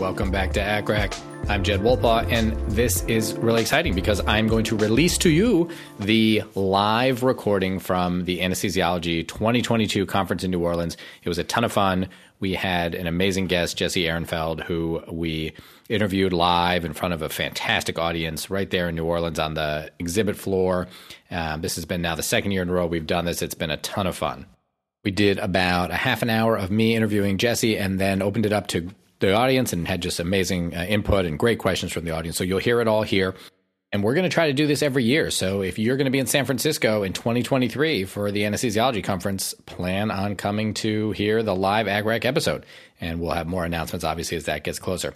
Welcome back to ACCRAC. I'm Jed Wolpaw, and this is really exciting because I'm going to release to you the live recording from the Anesthesiology 2022 conference in New Orleans. It was a ton of fun. We had an amazing guest, Jesse Ehrenfeld, who we interviewed live in front of a fantastic audience right there in New Orleans on the exhibit floor. Um, this has been now the second year in a row we've done this. It's been a ton of fun. We did about a half an hour of me interviewing Jesse and then opened it up to the audience and had just amazing uh, input and great questions from the audience. So you'll hear it all here. And we're going to try to do this every year. So if you're going to be in San Francisco in 2023 for the anesthesiology conference, plan on coming to hear the live ACCRAC episode. And we'll have more announcements, obviously, as that gets closer.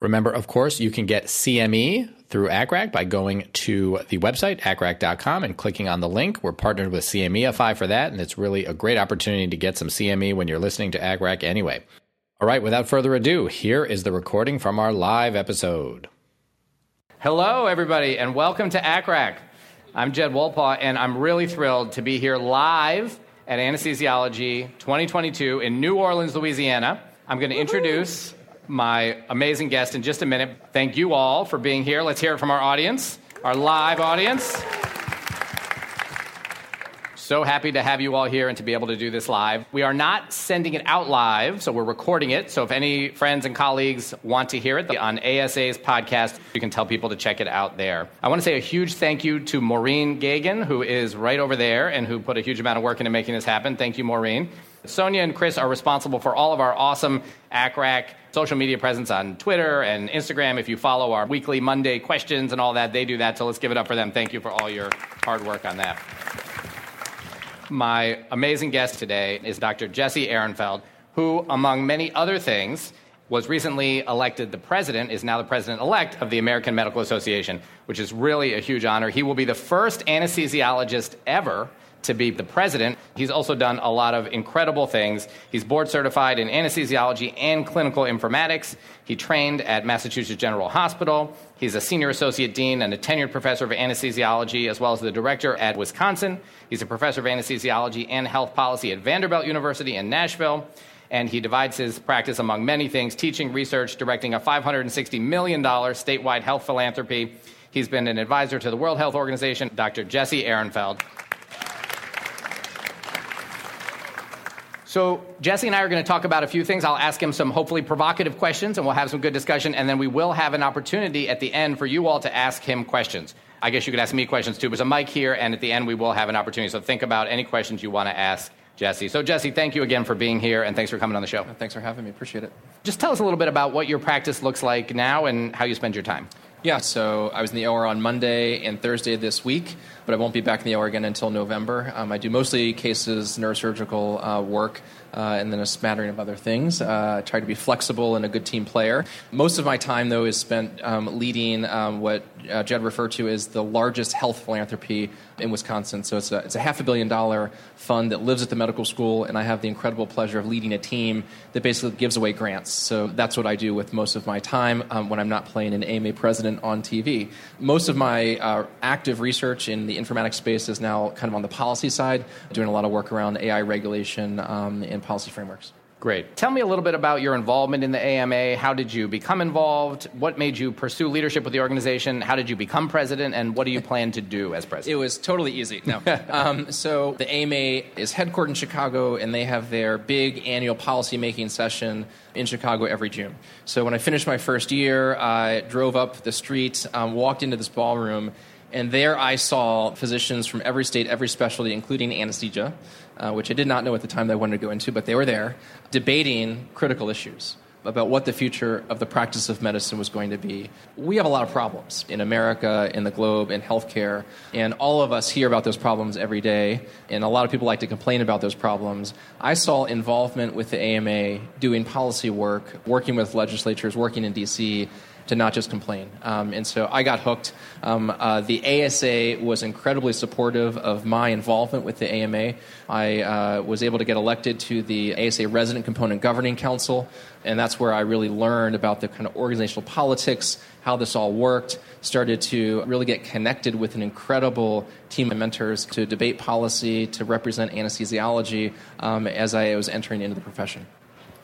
Remember, of course, you can get CME through ACCRAC by going to the website, accrac.com, and clicking on the link. We're partnered with CMEfy for that, and it's really a great opportunity to get some CME when you're listening to ACCRAC anyway. All right, without further ado, here is the recording from our live episode. Hello, everybody, and welcome to ACCRAC. I'm Jed Wolpaw, and I'm really thrilled to be here live at Anesthesiology 2022 in New Orleans, Louisiana. I'm going to introduce my amazing guest in just a minute. Thank you all for being here. Let's hear it from our audience, our live audience. So happy to have you all here and to be able to do this live. We are not sending it out live, so we're recording it. So if any friends and colleagues want to hear it on ASA's podcast, you can tell people to check it out there. I want to say a huge thank you to Maureen Gagan, who is right over there and who put a huge amount of work into making this happen. Thank you, Maureen. Sonia and Chris are responsible for all of our awesome ACCRAC social media presence on Twitter and Instagram. If you follow our weekly Monday questions and all that, they do that. So let's give it up for them. Thank you for all your hard work on that. My amazing guest today is Dr. Jesse Ehrenfeld, who, among many other things, was recently elected the president, is now the president elect of the American Medical Association, which is really a huge honor. He will be the first anesthesiologist ever to be the president. He's also done a lot of incredible things. He's board certified in anesthesiology and clinical informatics. He trained at Massachusetts General Hospital. He's a senior associate dean and a tenured professor of anesthesiology, as well as the director at Wisconsin. He's a professor of anesthesiology and health policy at Vanderbilt University in Nashville. And he divides his practice among many things teaching, research, directing a $560 million statewide health philanthropy. He's been an advisor to the World Health Organization, Dr. Jesse Ehrenfeld. So, Jesse and I are going to talk about a few things. I'll ask him some hopefully provocative questions and we'll have some good discussion. And then we will have an opportunity at the end for you all to ask him questions. I guess you could ask me questions too. There's a mic here, and at the end, we will have an opportunity. So, think about any questions you want to ask Jesse. So, Jesse, thank you again for being here and thanks for coming on the show. Thanks for having me. Appreciate it. Just tell us a little bit about what your practice looks like now and how you spend your time. Yeah, so I was in the OR on Monday and Thursday this week, but I won't be back in the OR again until November. Um, I do mostly cases, neurosurgical uh, work, uh, and then a smattering of other things. Uh, try to be flexible and a good team player. Most of my time, though, is spent um, leading um, what uh, Jed referred to as the largest health philanthropy in Wisconsin. So it's a, it's a half a billion dollar fund that lives at the medical school, and I have the incredible pleasure of leading a team that basically gives away grants. So that's what I do with most of my time um, when I'm not playing an AMA president on TV. Most of my uh, active research in the informatics space is now kind of on the policy side, doing a lot of work around AI regulation um, and policy frameworks. Great. Tell me a little bit about your involvement in the AMA. How did you become involved? What made you pursue leadership with the organization? How did you become president? And what do you plan to do as president? It was totally easy. No. um, so the AMA is headquartered in Chicago, and they have their big annual policy making session in Chicago every June. So when I finished my first year, I drove up the street, um, walked into this ballroom, and there I saw physicians from every state, every specialty, including anesthesia uh, which I did not know at the time that I wanted to go into, but they were there, debating critical issues about what the future of the practice of medicine was going to be. We have a lot of problems in America, in the globe, in healthcare, and all of us hear about those problems every day, and a lot of people like to complain about those problems. I saw involvement with the AMA doing policy work, working with legislatures, working in DC to not just complain. Um, and so I got hooked. Um, uh, the ASA was incredibly supportive of my involvement with the AMA. I uh, was able to get elected to the ASA Resident Component Governing Council, and that's where I really learned about the kind of organizational politics, how this all worked, started to really get connected with an incredible team of mentors to debate policy, to represent anesthesiology um, as I was entering into the profession.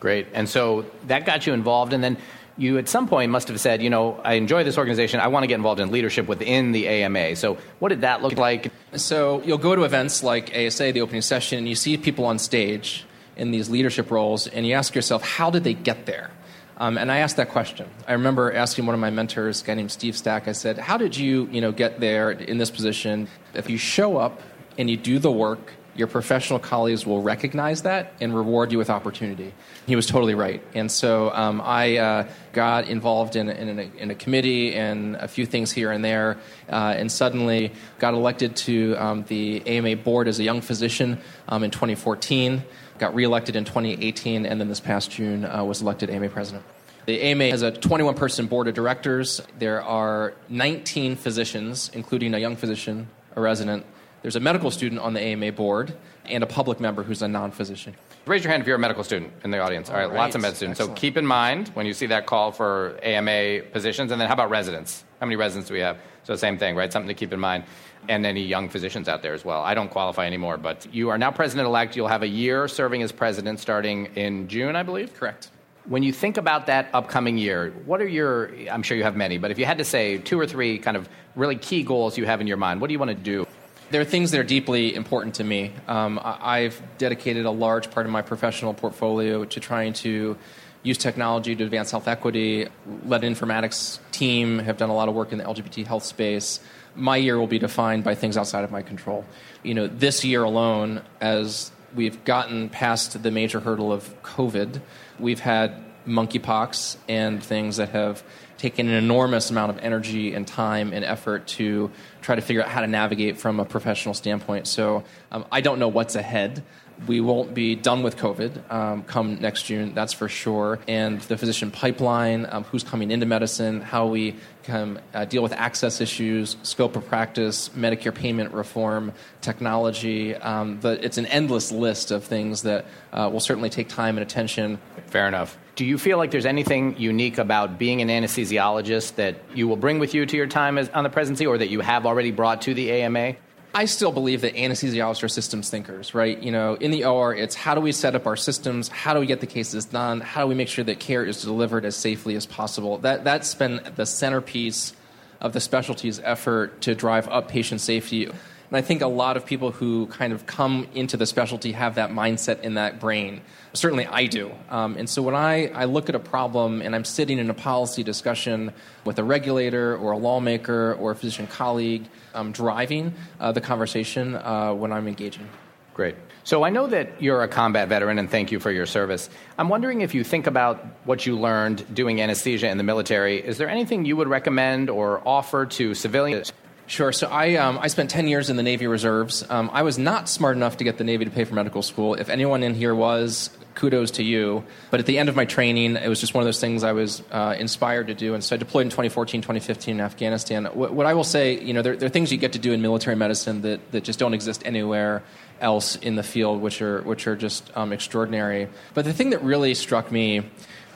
Great. And so that got you involved, and then you at some point must have said, you know, I enjoy this organization. I want to get involved in leadership within the AMA. So, what did that look like? So, you'll go to events like ASA, the opening session, and you see people on stage in these leadership roles, and you ask yourself, how did they get there? Um, and I asked that question. I remember asking one of my mentors, a guy named Steve Stack, I said, How did you, you know, get there in this position? If you show up and you do the work your professional colleagues will recognize that and reward you with opportunity. He was totally right. And so um, I uh, got involved in, in, a, in, a, committee and a few things here and there, uh, and suddenly got elected to um, the AMA board as a young physician um, in 2014, got reelected in 2018, and then this past June uh, was elected AMA president. The AMA has a 21 person board of directors. There are 19 physicians, including a young physician, a resident, there's a medical student on the AMA board and a public member who's a non physician. Raise your hand if you're a medical student in the audience. All right, All right. lots of med students. Excellent. So keep in mind when you see that call for AMA positions. And then how about residents? How many residents do we have? So, same thing, right? Something to keep in mind. And any young physicians out there as well. I don't qualify anymore, but you are now president elect. You'll have a year serving as president starting in June, I believe? Correct. When you think about that upcoming year, what are your, I'm sure you have many, but if you had to say two or three kind of really key goals you have in your mind, what do you want to do? There are things that are deeply important to me. Um, I've dedicated a large part of my professional portfolio to trying to use technology to advance health equity. Led an informatics team, have done a lot of work in the LGBT health space. My year will be defined by things outside of my control. You know, this year alone, as we've gotten past the major hurdle of COVID, we've had monkeypox and things that have taken an enormous amount of energy and time and effort to try to figure out how to navigate from a professional standpoint. So um, I don't know what's ahead. We won't be done with COVID um, come next June, that's for sure. And the physician pipeline, um, who's coming into medicine, how we can uh, deal with access issues, scope of practice, Medicare payment reform, technology. Um, but it's an endless list of things that uh, will certainly take time and attention. Fair enough. Do you feel like there's anything unique about being an anesthesiologist that you will bring with you to your time as, on the presidency or that you have already brought to the AMA? I still believe that anesthesiologists are systems thinkers, right? You know, in the OR, it's how do we set up our systems? How do we get the cases done? How do we make sure that care is delivered as safely as possible? That, that's been the centerpiece of the specialty's effort to drive up patient safety and I think a lot of people who kind of come into the specialty have that mindset in that brain. Certainly I do. Um, and so when I, I look at a problem and I'm sitting in a policy discussion with a regulator or a lawmaker or a physician colleague, I'm driving uh, the conversation uh, when I'm engaging. Great. So I know that you're a combat veteran, and thank you for your service. I'm wondering if you think about what you learned doing anesthesia in the military. Is there anything you would recommend or offer to civilians? Sure. So I, um, I spent 10 years in the Navy Reserves. Um, I was not smart enough to get the Navy to pay for medical school. If anyone in here was, kudos to you. But at the end of my training, it was just one of those things I was uh, inspired to do. And so I deployed in 2014, 2015 in Afghanistan. What, what I will say, you know, there, there, are things you get to do in military medicine that, that just don't exist anywhere else in the field, which are, which are just um, extraordinary. But the thing that really struck me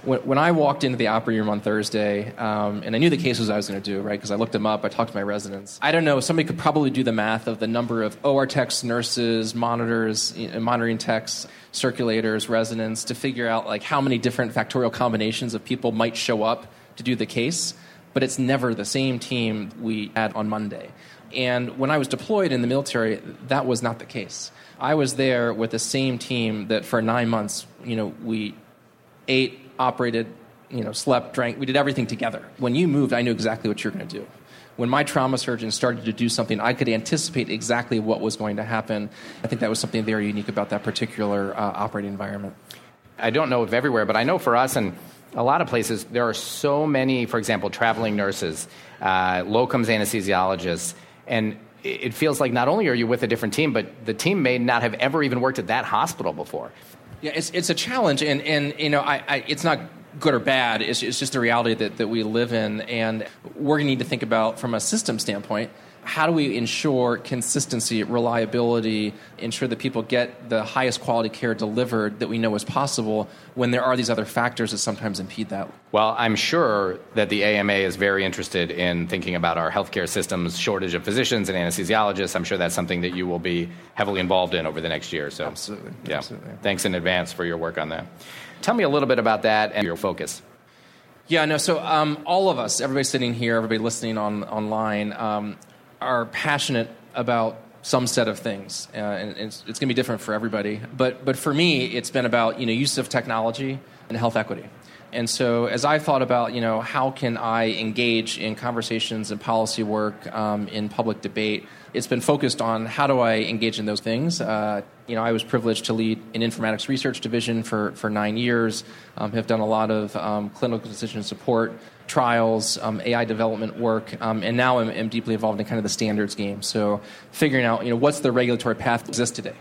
when, when I walked into the operating room on Thursday, um, and I knew the cases I was going to do, right? Because I looked them up, I talked to my residents. I don't know, somebody could probably do the math of the number of OR techs, nurses, monitors, monitoring techs, circulators, residents to figure out like how many different factorial combinations of people might show up to do the case. But it's never the same team we had on Monday. And when I was deployed in the military, that was not the case. I was there with the same team that for nine months, you know, we ate, operated, you know, slept, drank. We did everything together. When you moved, I knew exactly what you were going to do. When my trauma surgeon started to do something, I could anticipate exactly what was going to happen. I think that was something very unique about that particular uh, operating environment. I don't know if everywhere, but I know for us and a lot of places, there are so many, for example, traveling nurses, uh, locums anesthesiologists, and it feels like not only are you with a different team, but the team may not have ever even worked at that hospital before. Yeah, it's, it's a challenge, and, and you know, I, I, it's not good or bad. It's, it's just the reality that, that we live in, and we're going to need to think about from a system standpoint how do we ensure consistency, reliability, ensure that people get the highest quality care delivered that we know is possible when there are these other factors that sometimes impede that? Well, I'm sure that the AMA is very interested in thinking about our healthcare system's shortage of physicians and anesthesiologists. I'm sure that's something that you will be heavily involved in over the next year. So, absolutely. Yeah. Absolutely. Thanks in advance for your work on that. Tell me a little bit about that and your focus. Yeah, no. So um, all of us, everybody sitting here, everybody listening on online, um, are passionate about some set of things, uh, and it's, it's going to be different for everybody. But but for me, it's been about you know use of technology and health equity. And so, as I thought about, you know, how can I engage in conversations and policy work um, in public debate, it's been focused on how do I engage in those things. Uh, you know, I was privileged to lead an informatics research division for, for nine years, um, have done a lot of um, clinical decision support trials, um, AI development work, um, and now I'm, I'm, deeply involved in kind of the standards game. So figuring out, you know, what's the regulatory path that exists today?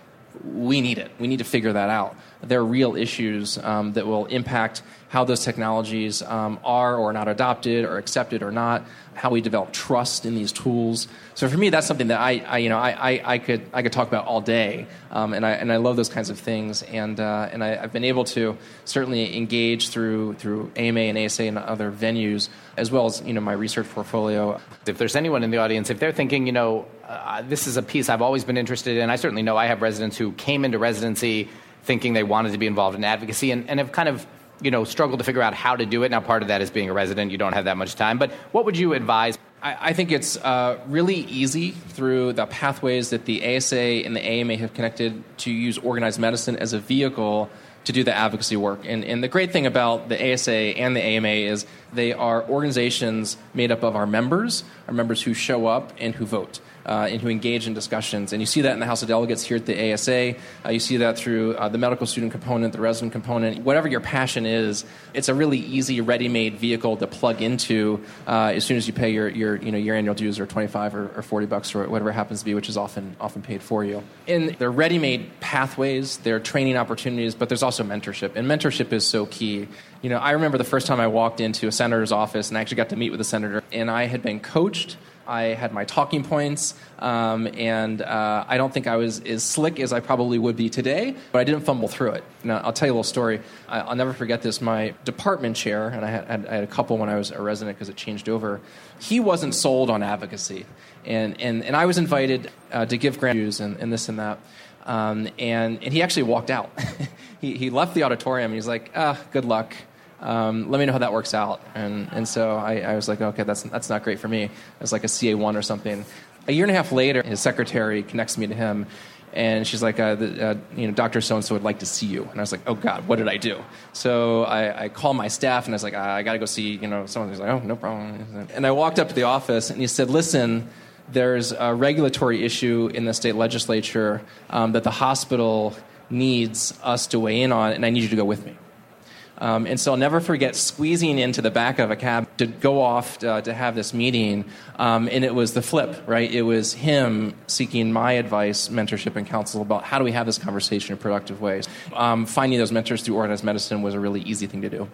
We need it. We need to figure that out. There are real issues um, that will impact how those technologies um, are or not adopted or accepted or not how we develop trust in these tools. So for me, that's something that I, I you know, I, I, I, could I could talk about all day, um, and I and I love those kinds of things, and uh, and I, have been able to certainly engage through through AMA and ASA and other venues, as well as you know my research portfolio. If there's anyone in the audience, if they're thinking, you know, uh, this is a piece I've always been interested in, I certainly know I have residents who came into residency thinking they wanted to be involved in advocacy and, and have kind of you know, struggle to figure out how to do it. Now, part of that is being a resident; you don't have that much time. But what would you advise? I, I think it's uh, really easy through the pathways that the ASA and the AMA have connected to use organized medicine as a vehicle to do the advocacy work. And, and the great thing about the ASA and the AMA is they are organizations made up of our members, our members who show up and who vote uh, and who engage in discussions. And you see that in the House of Delegates here at the ASA. Uh, you see that through uh, the medical student component, the resident component. Whatever your passion is, it's a really easy, ready-made vehicle to plug into uh, as soon as you pay your, your, you know, your annual dues or 25 or, or 40 bucks or whatever it happens to be, which is often, often paid for you. And they're ready-made pathways, they're training opportunities, but there's also mentorship. And mentorship is so key. You know, I remember the first time I walked into a senator's office and I actually got to meet with a senator, and I had been coached – I had my talking points, um, and uh, I don't think I was as slick as I probably would be today, but I didn't fumble through it. Now, I'll tell you a little story. I, will never forget this. My department chair, and I had, I had a couple when I was a resident because it changed over, he wasn't sold on advocacy. And, and, and I was invited uh, to give grant views and, and this and that. Um, and, and he actually walked out. he, he left the auditorium he's like, ah, good luck. Um, let me know how that works out. And, and so I, I, was like, okay, that's, that's not great for me. It was like a CA1 or something. A year and a half later, his secretary connects me to him, and she's like, uh, the, uh, you know, Dr. So-and-so would like to see you. And I was like, oh, God, what did I do? So I, I called my staff, and I was like, I got to go see, you know, someone. He's like, oh, no problem. And I walked up to the office, and he said, listen, there's a regulatory issue in the state legislature um, that the hospital needs us to weigh in on, and I need you to go with me. Um, and so I'll never forget squeezing into the back of a cab to go off to, uh, to have this meeting. Um, and it was the flip, right? It was him seeking my advice, mentorship, and counsel about how do we have this conversation in productive ways. Um, finding those mentors through organized medicine was a really easy thing to do.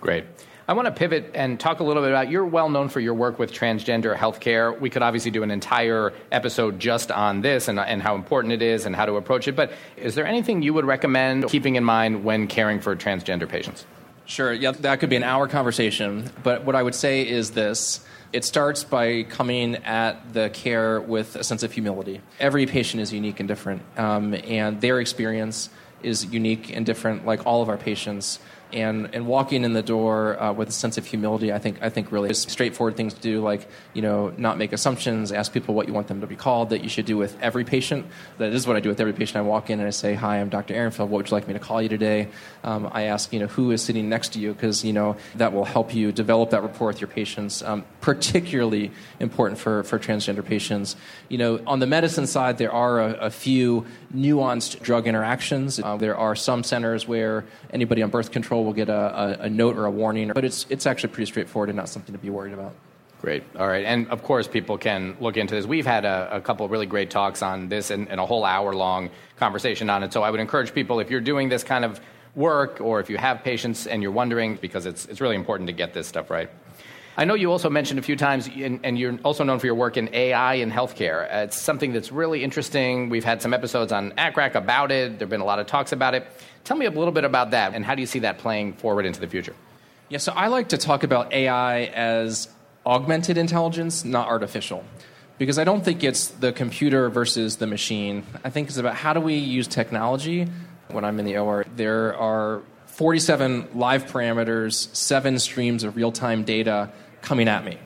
Great. I want to pivot and talk a little bit about you're well known for your work with transgender healthcare. We could obviously do an entire episode just on this and, and how important it is and how to approach it. But is there anything you would recommend keeping in mind when caring for transgender patients? Sure. Yeah, that could be an hour conversation. But what I would say is this. It starts by coming at the care with a sense of humility. Every patient is unique and different, um, and their experience is unique and different, like all of our patients and and walking in the door uh, with a sense of humility, I think I think really is straightforward things to do, like you know not make assumptions, ask people what you want them to be called. That you should do with every patient. That is what I do with every patient. I walk in and I say, "Hi, I'm Dr. Ehrenfeld. What would you like me to call you today?" Um, I ask you know who is sitting next to you because you know that will help you develop that rapport with your patients. Um, particularly important for for transgender patients. You know on the medicine side, there are a, a few nuanced drug interactions. Uh, there are some centers where anybody on birth control will get a, a, a note or a warning, but it's, it's actually pretty straightforward and not something to be worried about. Great. All right. And of course, people can look into this. We've had a, a couple really great talks on this and, and a whole hour long conversation on it. So I would encourage people, if you're doing this kind of work or if you have patients and you're wondering, because it's, it's really important to get this stuff right. I know you also mentioned a few times, and you're also known for your work in AI and healthcare. It's something that's really interesting. We've had some episodes on ACCRAC about it. There have been a lot of talks about it. Tell me a little bit about that, and how do you see that playing forward into the future? Yeah, so I like to talk about AI as augmented intelligence, not artificial. Because I don't think it's the computer versus the machine. I think it's about how do we use technology. When I'm in the OR, there are 47 live parameters, seven streams of real time data coming at me.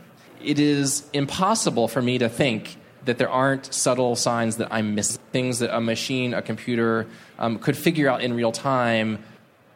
It is impossible for me to think that there aren't subtle signs that I'm missing, things that a machine, a computer um, could figure out in real time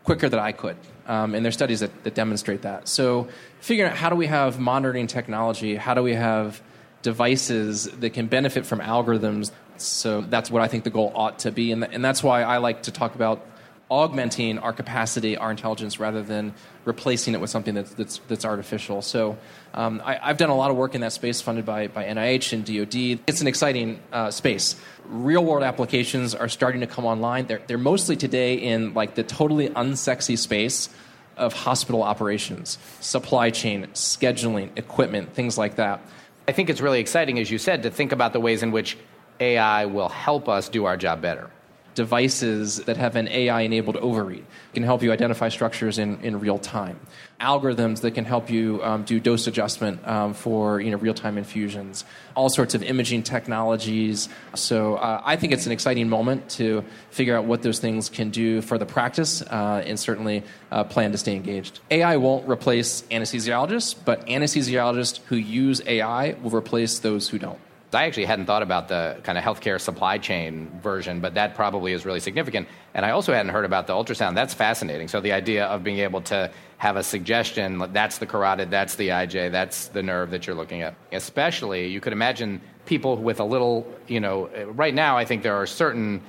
quicker than I could. Um, and there's studies that, that demonstrate that. So, figuring out how do we have monitoring technology, how do we have devices that can benefit from algorithms. So, that's what I think the goal ought to be. And, and that's why I like to talk about augmenting our capacity, our intelligence, rather than replacing it with something that's, that's, that's artificial. So um, I, have done a lot of work in that space funded by, by NIH and DoD. It's an exciting uh, space. Real world applications are starting to come online. They're, they're mostly today in like the totally unsexy space of hospital operations, supply chain, scheduling, equipment, things like that. I think it's really exciting, as you said, to think about the ways in which AI will help us do our job better devices that have an AI enabled overread can help you identify structures in, in real time. Algorithms that can help you um, do dose adjustment um, for you know, real time infusions. All sorts of imaging technologies. So uh, I think it's an exciting moment to figure out what those things can do for the practice uh, and certainly uh, plan to stay engaged. AI won't replace anesthesiologists, but anesthesiologists who use AI will replace those who don't. I actually hadn't thought about the kind of healthcare supply chain version, but that probably is really significant. And I also hadn't heard about the ultrasound. That's fascinating. So the idea of being able to have a suggestion that's the carotid, that's the IJ, that's the nerve that you're looking at. Especially, you could imagine people with a little, you know, right now I think there are certain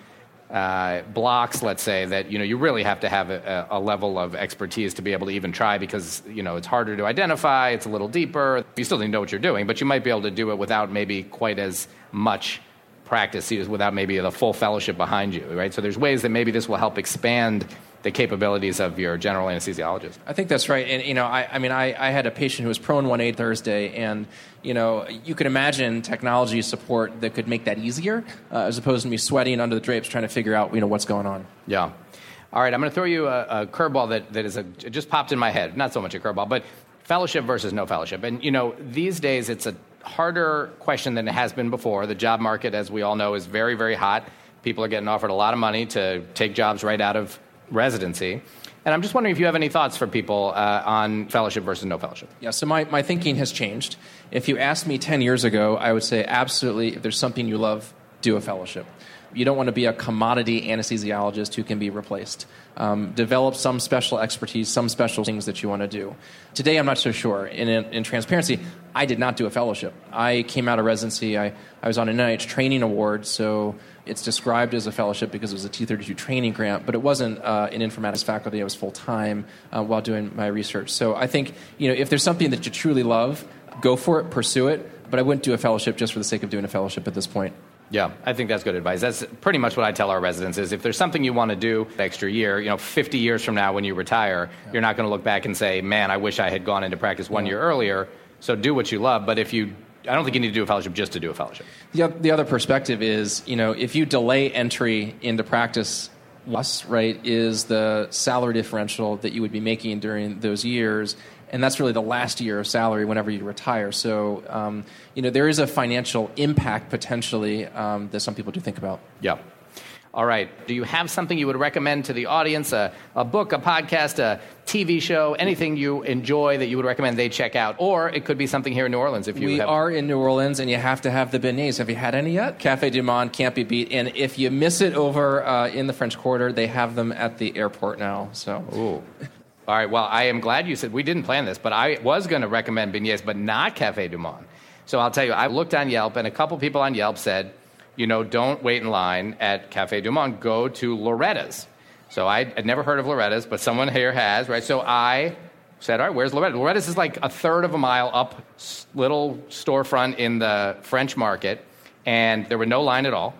uh, blocks, let's say, that you know you really have to have a, a, level of expertise to be able to even try because you know it's harder to identify. It's a little deeper. You still need to know what you're doing, but you might be able to do it without maybe quite as much practice, without maybe the full fellowship behind you, right? So there's ways that maybe this will help expand the capabilities of your general anesthesiologist. I think that's right. And, you know, I, I mean, I, I had a patient who was prone 1A Thursday, and, you know, you could imagine technology support that could make that easier uh, as opposed to me sweating under the drapes trying to figure out, you know, what's going on. Yeah. All right, I'm going to throw you a, a curveball that, that is a, just popped in my head. Not so much a curveball, but fellowship versus no fellowship. And, you know, these days it's a harder question than it has been before. The job market, as we all know, is very, very hot. People are getting offered a lot of money to take jobs right out of residency. And I'm just wondering if you have any thoughts for people uh, on fellowship versus no fellowship. Yeah, so my, my thinking has changed. If you asked me 10 years ago, I would say absolutely, if there's something you love, do a fellowship. You don't want to be a commodity anesthesiologist who can be replaced. Um, develop some special expertise, some special things that you want to do. Today, I'm not so sure. In, in, in, transparency, I did not do a fellowship. I came out of residency. I, I was on an NIH training award, so it's described as a fellowship because it was a T32 training grant, but it wasn't uh, an informatics faculty. I was full time uh, while doing my research. So I think you know if there's something that you truly love, go for it, pursue it. But I wouldn't do a fellowship just for the sake of doing a fellowship at this point. Yeah, I think that's good advice. That's pretty much what I tell our residents is if there's something you want to do extra year, you know, 50 years from now when you retire, yeah. you're not going to look back and say, "Man, I wish I had gone into practice one yeah. year earlier." So do what you love, but if you I don't think you need to do a fellowship just to do a fellowship. The, the other perspective is, you know, if you delay entry into practice less, right, is the salary differential that you would be making during those years and that's really the last year of salary whenever you retire. So, um, you know, there is a financial impact potentially um, that some people do think about. Yeah. All right. Do you have something you would recommend to the audience? A, a book, a podcast, a TV show, anything you enjoy that you would recommend they check out? Or it could be something here in New Orleans. If you we have... are in New Orleans, and you have to have the beignets. Have you had any yet? Cafe Du Monde can't be beat. And if you miss it over uh, in the French Quarter, they have them at the airport now. So. Ooh. All right. Well, I am glad you said we didn't plan this, but I was going to recommend beignets, but not Cafe Du Monde. So I'll tell you, I looked on Yelp, and a couple people on Yelp said, you know, don't wait in line at Cafe Du Monde. Go to Loretta's. So I had never heard of Loretta's, but someone here has, right? So I said, all right, where's Loretta? Loretta's is like a third of a mile up, little storefront in the French market, and there were no line at all.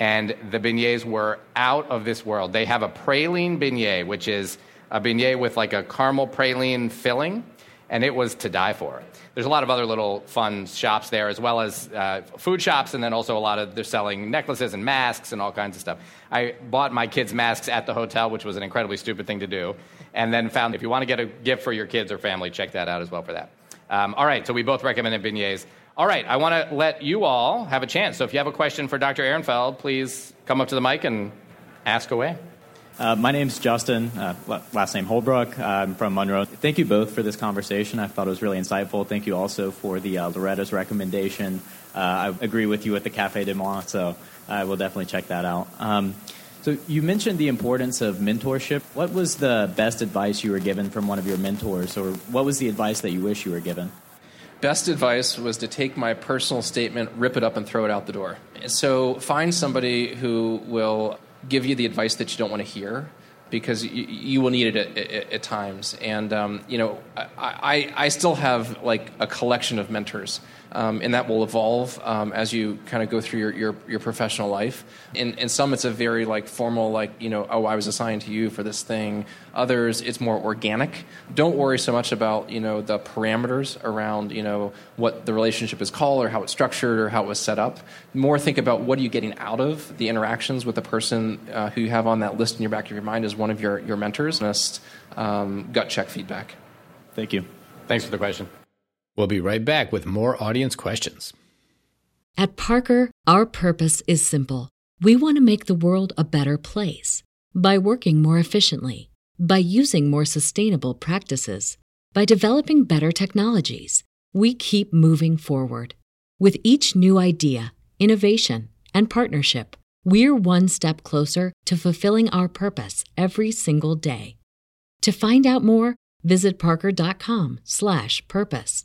And the beignets were out of this world. They have a praline beignet, which is a beignet with like a caramel praline filling, and it was to die for. There's a lot of other little fun shops there, as well as uh, food shops, and then also a lot of they're selling necklaces and masks and all kinds of stuff. I bought my kids masks at the hotel, which was an incredibly stupid thing to do, and then found if you want to get a gift for your kids or family, check that out as well for that. Um, all right, so we both recommended beignets. All right, I want to let you all have a chance. So if you have a question for Dr. Ehrenfeld, please come up to the mic and ask away. Uh, my name's Justin, uh, last name Holbrook. I'm from Monroe. Thank you both for this conversation. I thought it was really insightful. Thank you also for the uh, Loretta's recommendation. Uh, I agree with you with the Cafe Du Monde, so I will definitely check that out. Um, so you mentioned the importance of mentorship. What was the best advice you were given from one of your mentors, or what was the advice that you wish you were given? Best advice was to take my personal statement, rip it up, and throw it out the door. So find somebody who will give you the advice that you don't want to hear because you, you will need it at, at, at times. And um, you know, I, I, I, still have like a collection of mentors um, and that will evolve um, as you kind of go through your, your, your professional life. In, in some, it's a very like formal, like you know, oh, I was assigned to you for this thing. Others, it's more organic. Don't worry so much about you know the parameters around you know what the relationship is called or how it's structured or how it was set up. More think about what are you getting out of the interactions with the person uh, who you have on that list in your back of your mind as one of your your mentors. Just um, gut check feedback. Thank you. Thanks for the question. We'll be right back with more audience questions. At Parker, our purpose is simple. We want to make the world a better place by working more efficiently, by using more sustainable practices, by developing better technologies. We keep moving forward. With each new idea, innovation, and partnership, we're one step closer to fulfilling our purpose every single day. To find out more, visit parker.com/purpose.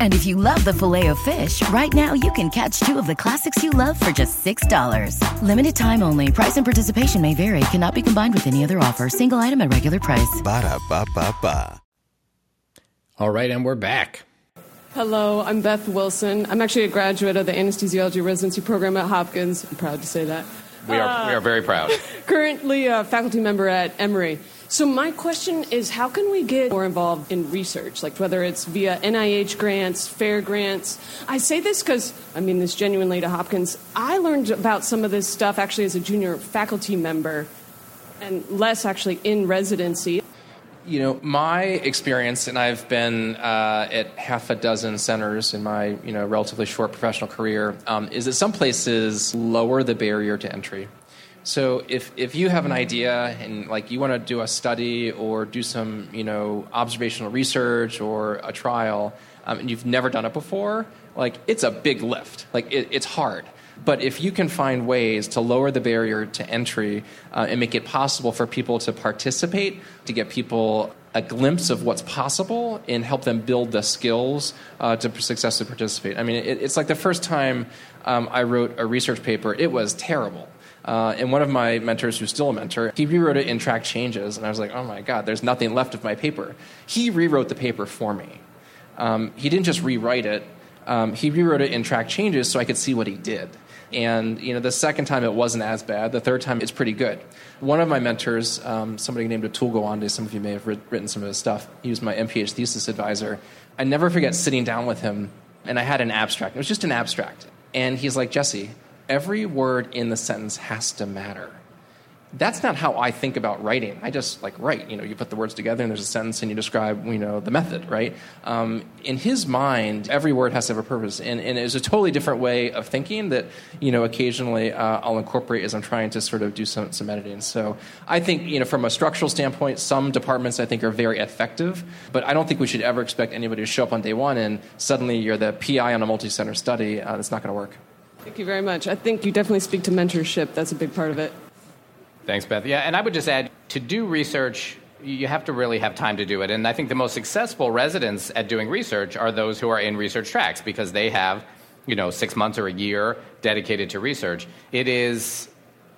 And if you love the filet of fish, right now you can catch two of the classics you love for just $6. Limited time only. Price and participation may vary. Cannot be combined with any other offer. Single item at regular price. Ba da ba ba ba. All right, and we're back. Hello, I'm Beth Wilson. I'm actually a graduate of the anesthesiology residency program at Hopkins. I'm proud to say that. We are, uh, we are very proud. Currently a faculty member at Emory. So my question is, how can we get more involved in research, like whether it's via NIH grants, FAER grants? I say this because I mean this genuinely to Hopkins. I learned about some of this stuff actually as a junior faculty member, and less actually in residency. You know, my experience, and I've been uh, at half a dozen centers in my you know relatively short professional career, um, is that some places lower the barrier to entry. So if if you have an idea and like you want to do a study or do some you know observational research or a trial, um, and you've never done it before, like it's a big lift. Like it, it's hard. But if you can find ways to lower the barrier to entry uh, and make it possible for people to participate, to get people a glimpse of what's possible and help them build the skills uh, to successfully participate. I mean, it, it's like the first time um, I wrote a research paper, it was terrible. Uh, and one of my mentors, who's still a mentor, he rewrote it in track changes, and I was like, oh my god, there's nothing left of my paper. He rewrote the paper for me. Um, he didn't just rewrite it; um, he rewrote it in track changes so I could see what he did. And you know, the second time it wasn't as bad. The third time it's pretty good. One of my mentors, um, somebody named Atul Gawande, some of you may have written some of his stuff. He was my MPH thesis advisor. I never forget sitting down with him, and I had an abstract. It was just an abstract, and he's like, Jesse, every word in the sentence has to matter that's not how I think about writing. I just like write. You know, you put the words together and there's a sentence and you describe, you know, the method, right? Um, in his mind, every word has to have a purpose, and, and it's a totally different way of thinking that you know occasionally uh, I'll incorporate as I'm trying to sort of do some some editing. So I think you know from a structural standpoint, some departments I think are very effective, but I don't think we should ever expect anybody to show up on day one and suddenly you're the PI on a multi-center study. Uh, that's not going to work. Thank you very much. I think you definitely speak to mentorship. That's a big part of it. Thanks, Beth. Yeah, and I would just add to do research, you have to really have time to do it. And I think the most successful residents at doing research are those who are in research tracks because they have, you know, six months or a year dedicated to research. It is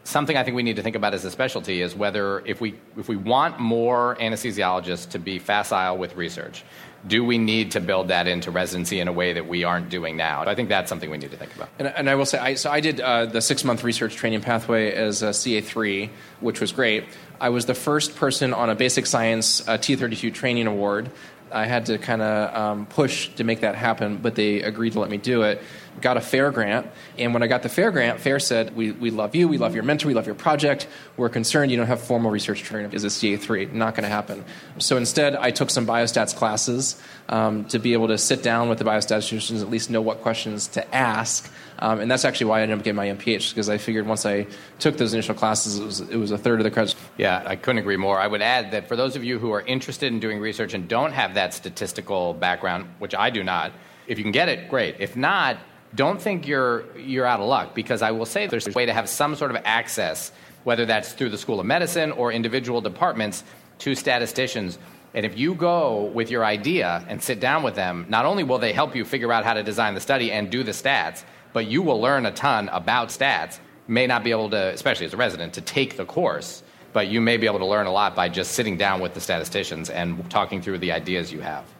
something I think we need to think about as a specialty is whether if we if we want more anesthesiologists to be facile with research, do we need to build that into residency in a way that we aren't doing now? I think that's something we need to think about. And, and I will say, I, so I did uh, the six month research training pathway as a CA3, which was great. I was the first person on a basic science uh, T32 training award. I had to kind of um, push to make that happen, but they agreed to let me do it got a FAER grant. And when I got the FAER grant, FAER said, we, we love you, we love your mentor, we love your project. We're concerned you don't have formal research training as a CA3. Not going to happen. So instead, I took some biostats classes um, to be able to sit down with the biostatisticians, at least know what questions to ask. Um, and that's actually why I ended up getting my MPH, because I figured once I took those initial classes, it was, it was a third of the credits. Yeah, I couldn't agree more. I would add that for those of you who are interested in doing research and don't have that statistical background, which I do not, if you can get it, great. If not, don't think you're, you're out of luck because I will say there's a way to have some sort of access, whether that's through the School of Medicine or individual departments, to statisticians. And if you go with your idea and sit down with them, not only will they help you figure out how to design the study and do the stats, but you will learn a ton about stats. May not be able to, especially as a resident, to take the course, but you may be able to learn a lot by just sitting down with the statisticians and talking through the ideas you have.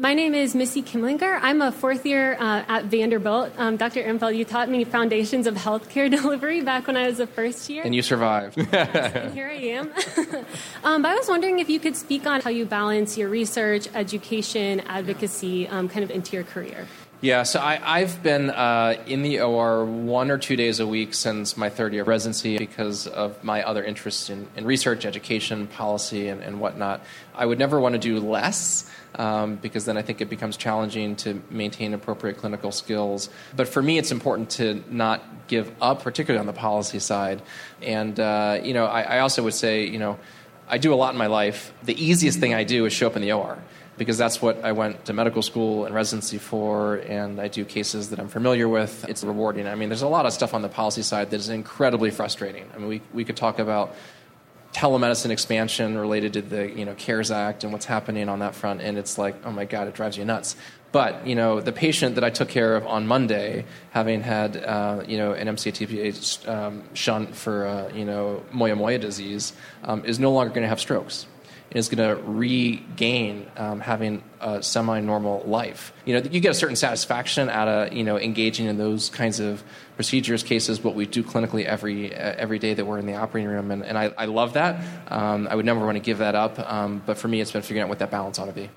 My name is Missy Kimlinger. I'm a fourth year uh, at Vanderbilt. Um, Dr. Ehrenfeld, you taught me foundations of healthcare delivery back when I was a first year. And you survived. and here I am. um, but I was wondering if you could speak on how you balance your research, education, advocacy, um, kind of into your career. Yeah, so I, have been uh, in the OR one or two days a week since my third year of residency because of my other interests in, in research, education, policy, and, and, whatnot. I would never want to do less um, because then I think it becomes challenging to maintain appropriate clinical skills. But for me, it's important to not give up, particularly on the policy side. And, uh, you know, I, I also would say, you know, I do a lot in my life. The easiest thing I do is show up in the OR because that's what I went to medical school and residency for, and I do cases that I'm familiar with. It's rewarding. I mean, there's a lot of stuff on the policy side that is incredibly frustrating. I mean, we, we could talk about telemedicine expansion related to the you know CARES Act and what's happening on that front, and it's like, oh my God, it drives you nuts. But you know, the patient that I took care of on Monday, having had uh, you know an MCTPA um, shunt for uh, you know moyamoya disease, um, is no longer going to have strokes is going to regain um, having a semi-normal life. You know, you get a certain satisfaction out of you know engaging in those kinds of procedures, cases, what we do clinically every uh, every day that we're in the operating room, and, and I, I love that. Um, I would never want to give that up, um, but for me, it's been figuring out what that balance ought to be.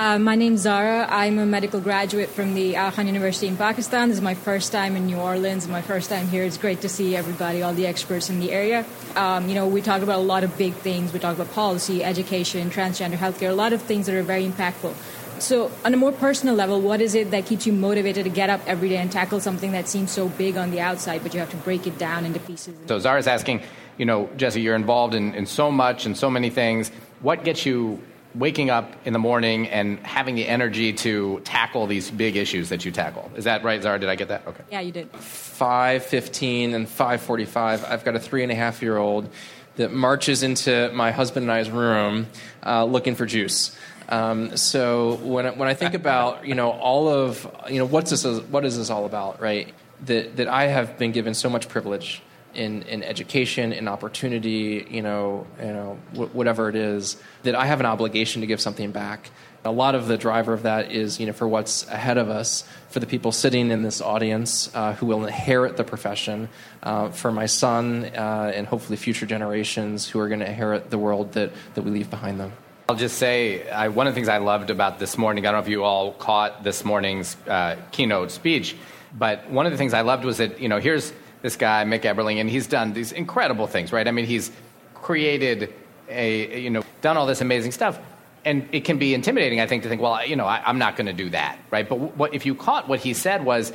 Uh, my name's Zara. I'm a medical graduate from the Aga Khan University in Pakistan. This is my first time in New Orleans, my first time here. It's great to see everybody, all the experts in the area. Um, you know, we talk about a lot of big things. We talk about policy, education, transgender healthcare, a lot of things that are very impactful. So, on a more personal level, what is it that keeps you motivated to get up every day and tackle something that seems so big on the outside, but you have to break it down into pieces? So, Zara's asking, you know, Jesse, you're involved in, in so much and so many things. What gets you waking up in the morning and having the energy to tackle these big issues that you tackle? Is that right, Zara? Did I get that? Okay. Yeah, you did. 5.15 and 5.45, I've got a three and a half year old that marches into my husband and I's room uh, looking for juice. Um, so when I, when I think about you know all of you know what's this what is this all about right that that I have been given so much privilege in, in education in opportunity you know you know wh- whatever it is that I have an obligation to give something back. A lot of the driver of that is you know for what's ahead of us for the people sitting in this audience uh, who will inherit the profession uh, for my son uh, and hopefully future generations who are going to inherit the world that, that we leave behind them. I'll just say I, one of the things I loved about this morning, I don't know if you all caught this morning's uh, keynote speech, but one of the things I loved was that, you know, here's this guy, Mick Ebeling, and he's done these incredible things, right? I mean, he's created a, you know, done all this amazing stuff. And it can be intimidating, I think, to think, well, you know, I, am not going to do that, right? But what, if you caught what he said was,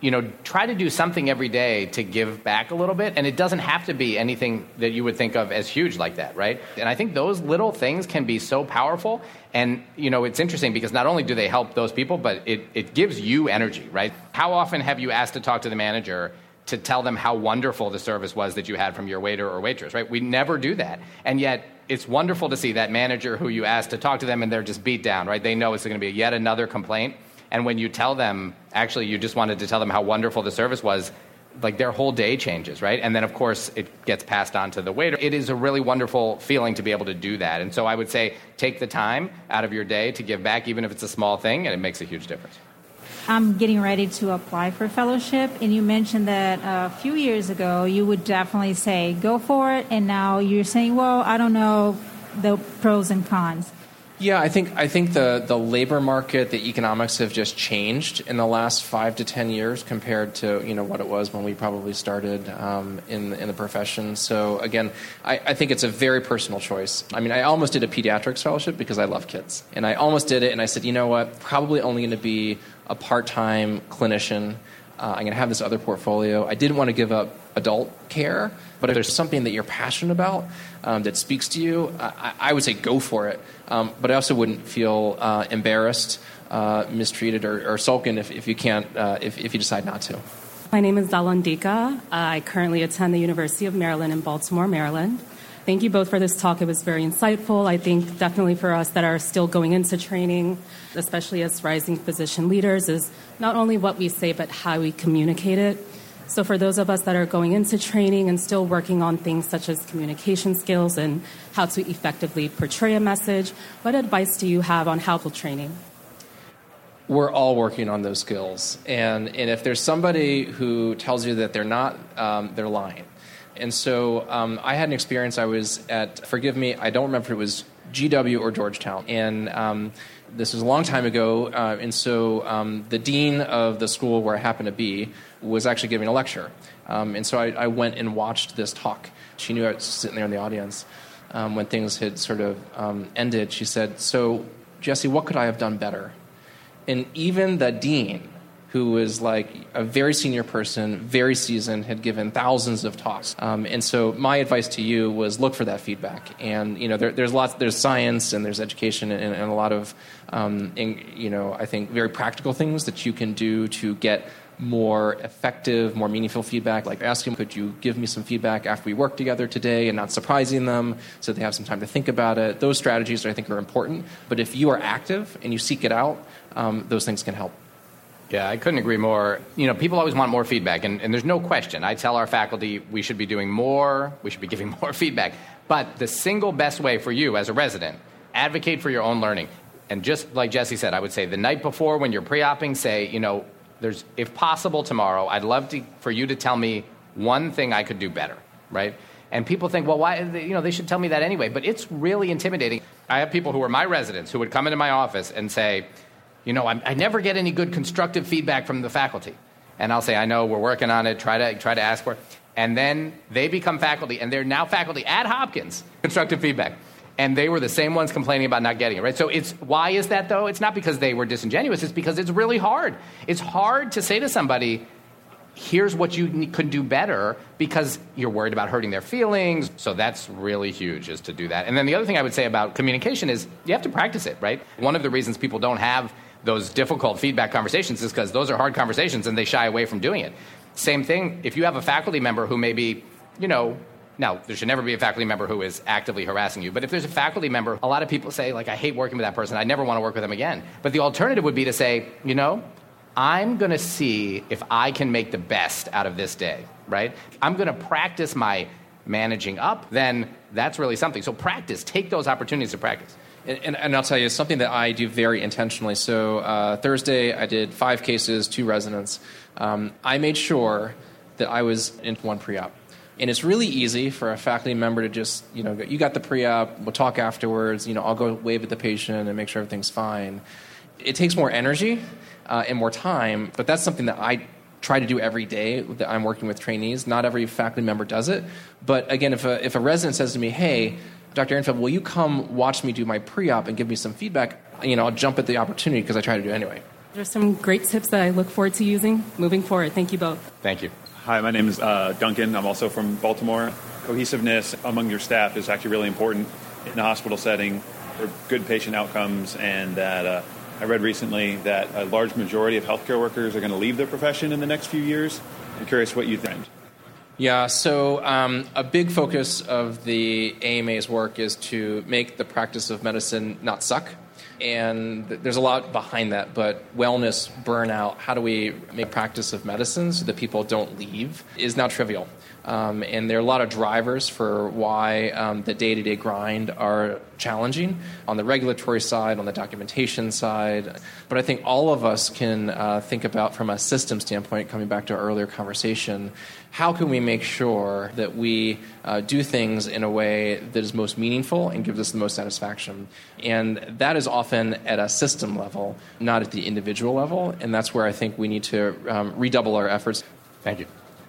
you know, try to do something every day to give back a little bit. And it doesn't have to be anything that you would think of as huge like that, right? And I think those little things can be so powerful. And, you know, it's interesting because not only do they help those people, but it, it gives you energy, right? How often have you asked to talk to the manager? To tell them how wonderful the service was that you had from your waiter or waitress, right? We never do that. And yet, it's wonderful to see that manager who you asked to talk to them and they're just beat down, right? They know it's going to be yet another complaint and when you tell them, actually, you just wanted to tell them how wonderful the service was, like their whole day changes, right? And then, of course, it gets passed on to the waiter. It is a really wonderful feeling to be able to do that. And so I would say take the time out of your day to give back, even if it's a small thing, and it makes a huge difference. I'm getting ready to apply for a fellowship, and you mentioned that a few years ago you would definitely say, go for it, and now you're saying, well, I don't know the pros and cons. Yeah, I think I think the the labor market, the economics have just changed in the last five to ten years compared to you know what it was when we probably started um, in in the profession. So again, I, I think it's a very personal choice. I mean, I almost did a pediatrics fellowship because I love kids, and I almost did it, and I said, you know what, probably only going to be a part time clinician. Uh, I'm going to have this other portfolio. I didn't want to give up adult care, but if there's something that you're passionate about um, that speaks to you, I, I, would say go for it. Um, but I also wouldn't feel uh, embarrassed, uh, mistreated, or, or, sulking if, if you can't, uh, if, if you decide not to. My name is Zalandika. I currently attend the University of Maryland in Baltimore, Maryland. Thank you both for this talk. It was very insightful. I think definitely for us that are still going into training, especially as rising physician leaders, is not only what we say, but how we communicate it. So, for those of us that are going into training and still working on things such as communication skills and how to effectively portray a message, what advice do you have on to training? We're all working on those skills. And, and if there's somebody who tells you that they're not, um, they're lying. And so um, I had an experience. I was at, forgive me, I don't remember if it was GW or Georgetown. And um, this was a long time ago. Uh, and so um, the dean of the school where I happened to be was actually giving a lecture. Um, and so I, I, went and watched this talk. She knew I was sitting there in the audience. Um, when things had sort of um, ended, she said, So, Jesse, what could I have done better? And even the dean who was like a very senior person, very seasoned, had given thousands of talks. Um, and so my advice to you was look for that feedback. And you know, there, there's lots, there's science and there's education and, and a lot of, um, in, you know, I think very practical things that you can do to get more effective, more meaningful feedback. Like asking, could you give me some feedback after we work together today and not surprising them so they have some time to think about it. Those strategies I think are important. But if you are active and you seek it out, um, those things can help. Yeah, I couldn't agree more. You know, people always want more feedback, and, and, there's no question. I tell our faculty we should be doing more, we should be giving more feedback. But the single best way for you as a resident, advocate for your own learning. And just like Jesse said, I would say the night before when you're pre-opping, say, you know, there's if possible tomorrow, I'd love to, for you to tell me one thing I could do better, right? And people think, well, why, you know, they should tell me that anyway. But it's really intimidating. I have people who are my residents who would come into my office and say, you know, I, I never get any good constructive feedback from the faculty. And I'll say, I know, we're working on it, try to, try to ask for it. And then they become faculty, and they're now faculty at Hopkins, constructive feedback. And they were the same ones complaining about not getting it, right? So it's why is that though? It's not because they were disingenuous, it's because it's really hard. It's hard to say to somebody, here's what you could do better because you're worried about hurting their feelings. So that's really huge is to do that. And then the other thing I would say about communication is you have to practice it, right? One of the reasons people don't have those difficult feedback conversations is because those are hard conversations and they shy away from doing it. Same thing if you have a faculty member who maybe, you know, now there should never be a faculty member who is actively harassing you, but if there's a faculty member, a lot of people say, like, I hate working with that person, I never want to work with them again. But the alternative would be to say, you know, I'm going to see if I can make the best out of this day, right? I'm going to practice my managing up, then that's really something. So practice, take those opportunities to practice. And, and, I'll tell you, it's something that I do very intentionally. So uh, Thursday, I did five cases, two residents. Um, I made sure that I was in one pre-op. And it's really easy for a faculty member to just, you know, you got the pre-op, we'll talk afterwards, you know, I'll go wave at the patient and make sure everything's fine. It takes more energy uh, and more time, but that's something that I try to do every day that I'm working with trainees. Not every faculty member does it. But again, if a, if a resident says to me, hey, Dr. Ehrenfeld, will you come watch me do my pre-op and give me some feedback? You know, I'll jump at the opportunity because I try to do it anyway. There's some great tips that I look forward to using moving forward. Thank you both. Thank you. Hi, my name is uh, Duncan. I'm also from Baltimore. Cohesiveness among your staff is actually really important in a hospital setting for good patient outcomes and that uh, I read recently that a large majority of healthcare workers are going to leave their profession in the next few years. I'm curious what you think. Yeah, so um, a big focus of the AMA's work is to make the practice of medicine not suck. And there's a lot behind that, but wellness, burnout, how do we make practice of medicine so that people don't leave is not trivial. Um, and there are a lot of drivers for why um, the day to day grind are challenging on the regulatory side, on the documentation side. But I think all of us can uh, think about, from a system standpoint, coming back to our earlier conversation, how can we make sure that we uh, do things in a way that is most meaningful and gives us the most satisfaction? And that is often at a system level, not at the individual level. And that's where I think we need to um, redouble our efforts. Thank you.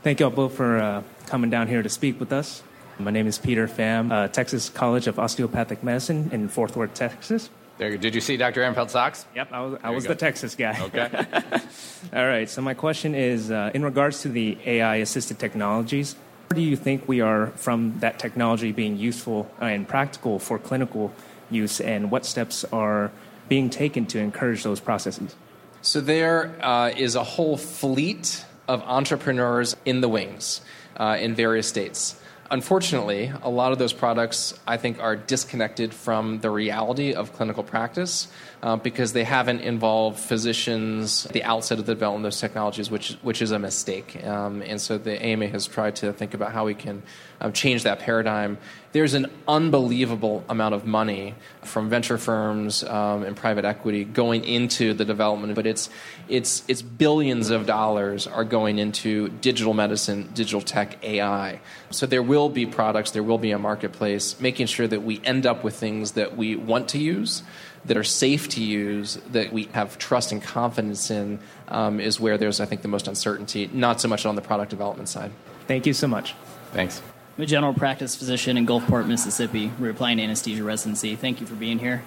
Thank you all both for uh, coming down here to speak with us. My name is Peter Pham, uh, Texas College of Osteopathic Medicine in Fort Worth, Texas. There, did you see Dr. Ehrenfeld's socks? Yep, I was, I was the Texas guy. Okay. All right, so my question is uh, in regards to the AI assisted technologies, where do you think we are from that technology being useful and practical for clinical use, and what steps are being taken to encourage those processes? So, there uh, is a whole fleet of entrepreneurs in the wings uh, in various states. Unfortunately, a lot of those products I think are disconnected from the reality of clinical practice uh, because they haven't involved physicians at the outset of the development of those technologies, which which is a mistake. Um, and so the AMA has tried to think about how we can um, change that paradigm. There's an unbelievable amount of money from venture firms um, and private equity going into the development, but it's it's it's billions of dollars are going into digital medicine, digital tech, AI. So there will be products, there will be a marketplace, making sure that we end up with things that we want to use that are safe to use, that we have trust and confidence in, um, is where there's, I think, the most uncertainty, not so much on the product development side. Thank you so much. Thanks. I'm a general practice physician in Gulfport, Mississippi. We're applying anesthesia residency. Thank you for being here.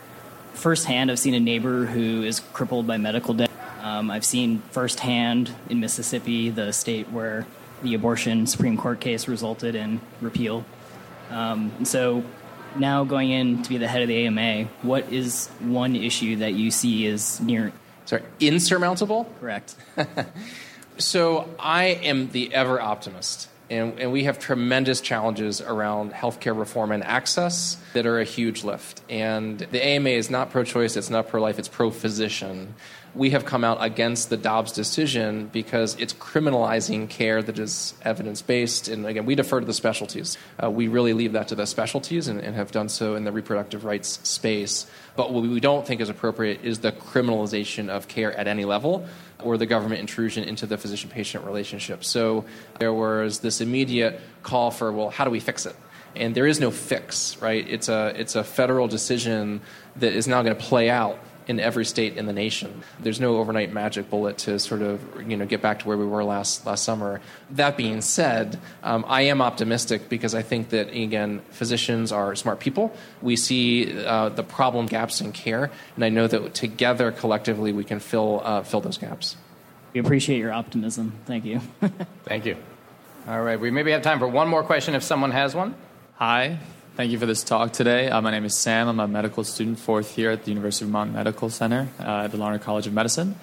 Firsthand, I've seen a neighbor who is crippled by medical debt. Um, I've seen firsthand in Mississippi, the state where the abortion Supreme Court case resulted in repeal. Um, so now going in to be the head of the AMA, what is one issue that you see is near? Sorry, insurmountable? Correct. so I am the ever optimist. And, and, we have tremendous challenges around healthcare reform and access that are a huge lift. And the AMA is not pro choice, it's not pro life, it's pro physician. We have come out against the Dobbs decision because it's criminalizing care that is evidence based. And again, we defer to the specialties. Uh, we really leave that to the specialties and, and have done so in the reproductive rights space. But what we don't think is appropriate is the criminalization of care at any level or the government intrusion into the physician patient relationship. So there was this immediate call for, well, how do we fix it? And there is no fix, right? It's a, it's a federal decision that is now going to play out in every state in the nation. There's no overnight magic bullet to sort of you know get back to where we were last last summer. That being said, um, I am optimistic because I think that again, physicians are smart people. We see uh, the problem gaps in care, and I know that together, collectively, we can fill uh, fill those gaps. We appreciate your optimism. Thank you. Thank you. All right, we maybe have time for one more question if someone has one. Hi, Thank you for this talk today. Uh, my name is Sam. I'm a medical student, fourth year at the University of Vermont Medical Center uh, at the Larner College of Medicine.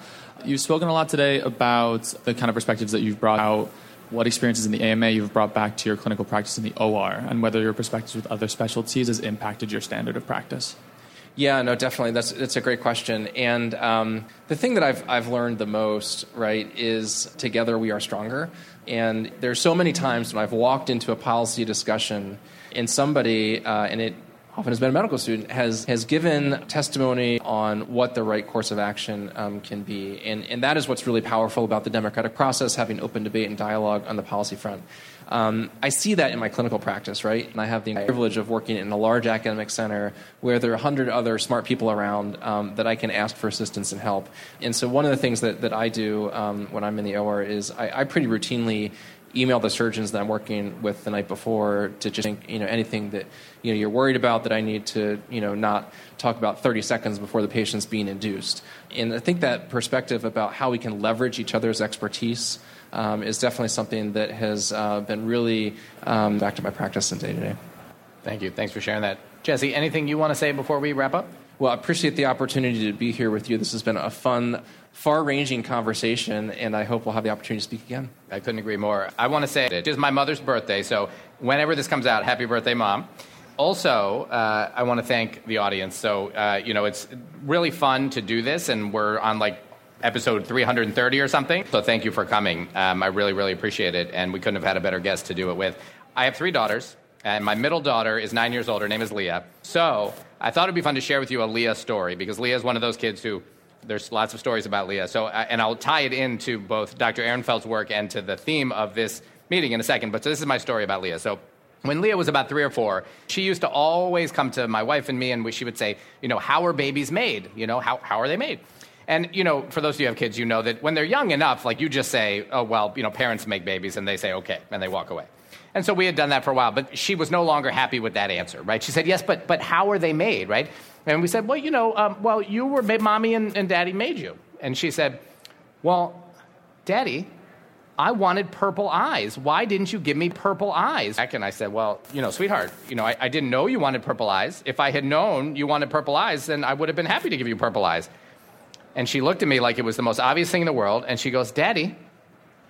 You've spoken a lot today about the kind of perspectives that you've brought out, what experiences in the AMA you've brought back to your clinical practice in the OR, and whether your perspectives with other specialties has impacted your standard of practice. Yeah, no, definitely. That's that's a great question. And um, the thing that I've I've learned the most, right, is together we are stronger. And there's so many times when I've walked into a policy discussion and somebody, uh, and it often has been a medical student, has, has given testimony on what the right course of action um, can be. And, and that is what's really powerful about the democratic process, having open debate and dialogue on the policy front. Um, I see that in my clinical practice, right? And I have the privilege of working in a large academic center where there are 100 other smart people around um, that I can ask for assistance and help. And so, one of the things that, that I do um, when I'm in the OR is I, I pretty routinely email the surgeons that I'm working with the night before to just think, you know, anything that you know you're worried about that I need to, you know, not talk about 30 seconds before the patient's being induced. And I think that perspective about how we can leverage each other's expertise um, is definitely something that has uh, been really um, back to my practice in day to day. Thank you. Thanks for sharing that. Jesse, anything you want to say before we wrap up? Well, I appreciate the opportunity to be here with you. This has been a fun, far ranging conversation, and I hope we'll have the opportunity to speak again. I couldn't agree more. I want to say it is my mother's birthday, so whenever this comes out, happy birthday, Mom. Also, uh, I want to thank the audience. So, uh, you know, it's really fun to do this, and we're on like episode 330 or something. So, thank you for coming. Um, I really, really appreciate it, and we couldn't have had a better guest to do it with. I have three daughters. And my middle daughter is nine years old. Her name is Leah. So I thought it'd be fun to share with you a Leah story because Leah is one of those kids who there's lots of stories about Leah. So, uh, and I'll tie it into both Dr. Ehrenfeld's work and to the theme of this meeting in a second. But so this is my story about Leah. So when Leah was about three or four, she used to always come to my wife and me, and she would say, you know, how are babies made? You know, how, how are they made? And, you know, for those of you who have kids, you know that when they're young enough, like you just say, oh, well, you know, parents make babies, and they say, okay, and they walk away. And so we had done that for a while, but she was no longer happy with that answer, right? She said, yes, but, but how are they made, right? And we said, well, you know, um, well, you were, mommy and, and daddy made you. And she said, well, daddy, I wanted purple eyes. Why didn't you give me purple eyes? And I said, Well, you know, sweetheart, you know, I, I, didn't know you wanted purple eyes. If I had known you wanted purple eyes, then I would have been happy to give you purple eyes. And she looked at me like it was the most obvious thing in the world, and she goes, Daddy,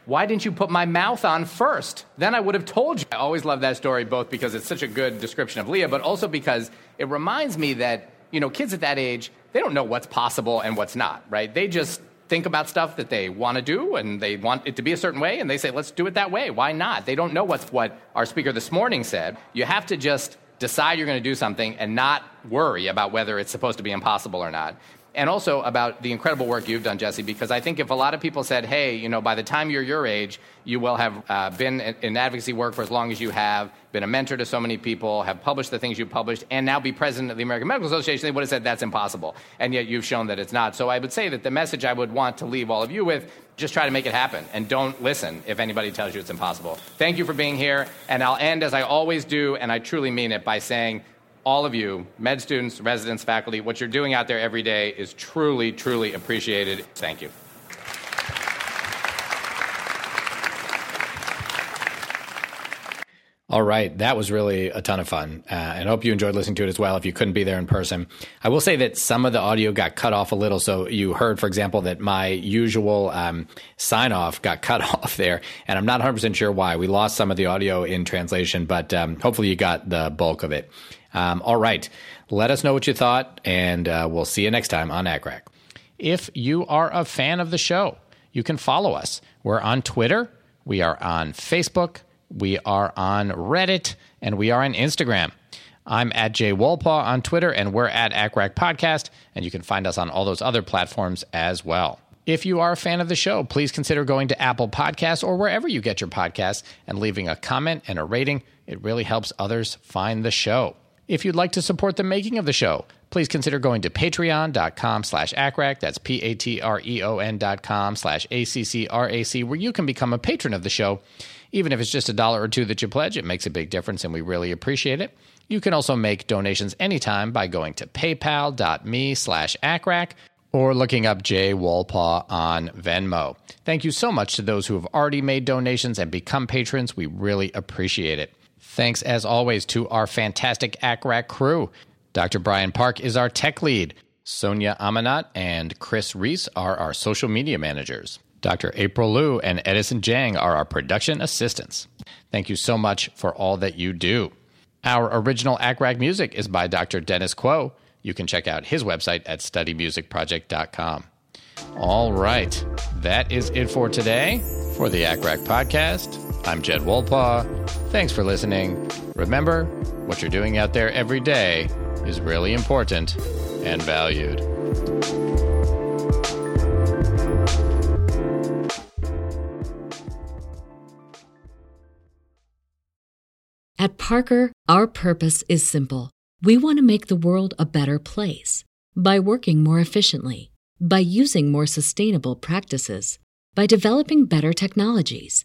why didn't you put my mouth on first? Then I would have told you. I always love that story, both because it's such a good description of Leah, but also because it reminds me that, you know, kids at that age, they don't know what's possible and what's not, right? They just think about stuff that they want to do and they want it to be a certain way and they say, let's do it that way. Why not? They don't know what's what our speaker this morning said. You have to just decide you're going to do something and not worry about whether it's supposed to be impossible or not and also about the incredible work you've done, Jesse, because I think if a lot of people said, hey, you know, by the time you're your age, you will have uh, been in advocacy work for as long as you have, been a mentor to so many people, have published the things you've published, and now be president of the American Medical Association, they would have said that's impossible. And yet you've shown that it's not. So I would say that the message I would want to leave all of you with just try to make it happen and don't listen if anybody tells you it's impossible. Thank you for being here. And I'll end as I always do, and I truly mean it, by saying, all of you, med students, residents, faculty, what you're doing out there every day is truly, truly appreciated. Thank you. All right, that was really a ton of fun, uh, and I hope you enjoyed listening to it as well. If you couldn't be there in person, I will say that some of the audio got cut off a little. So you heard, for example, that my usual um, sign off got cut off there, and I'm not 100 percent sure why. We lost some of the audio in translation, but um, hopefully you got the bulk of it. Um, all right. Let us know what you thought, and uh, we'll see you next time on ACCRAC. If you are a fan of the show, you can follow us. We're on Twitter, we are on Facebook, we are on Reddit, and we are on Instagram. I'm at Jay Wolpaw on Twitter, and we're at ACCRAC Podcast, and you can find us on all those other platforms as well. If you are a fan of the show, please consider going to Apple Podcasts or wherever you get your podcasts and leaving a comment and a rating. It really helps others find the show. If you'd like to support the making of the show, please consider going to patreon.com slash accrac. That's P-A-T-R-E-O-N dot com slash A-C-C-R-A-C, where you can become a patron of the show. Even if it's just a dollar or two that you pledge, it makes a big difference and we really appreciate it. You can also make donations anytime by going to paypal.me slash accrac or looking up Jay Wolpaw on Venmo. Thank you so much to those who have already made donations and become patrons. We really appreciate it. Thanks, as always, to our fantastic ACCRAC crew. Dr. Brian Park is our tech lead. Sonia Amanat and Chris Reese are our social media managers. Dr. April Liu and Edison Jang are our production assistants. Thank you so much for all that you do. Our original ACCRAC music is by Dr. Dennis Kuo. You can check out his website at studymusicproject.com. All right, that is it for today for the ACCRAC podcast. I'm Jed Wolpaw. Thanks for listening. Remember, what you're doing out there every day is really important and valued. At Parker, our purpose is simple. We want to make the world a better place by working more efficiently, by using more sustainable practices, by developing better technologies.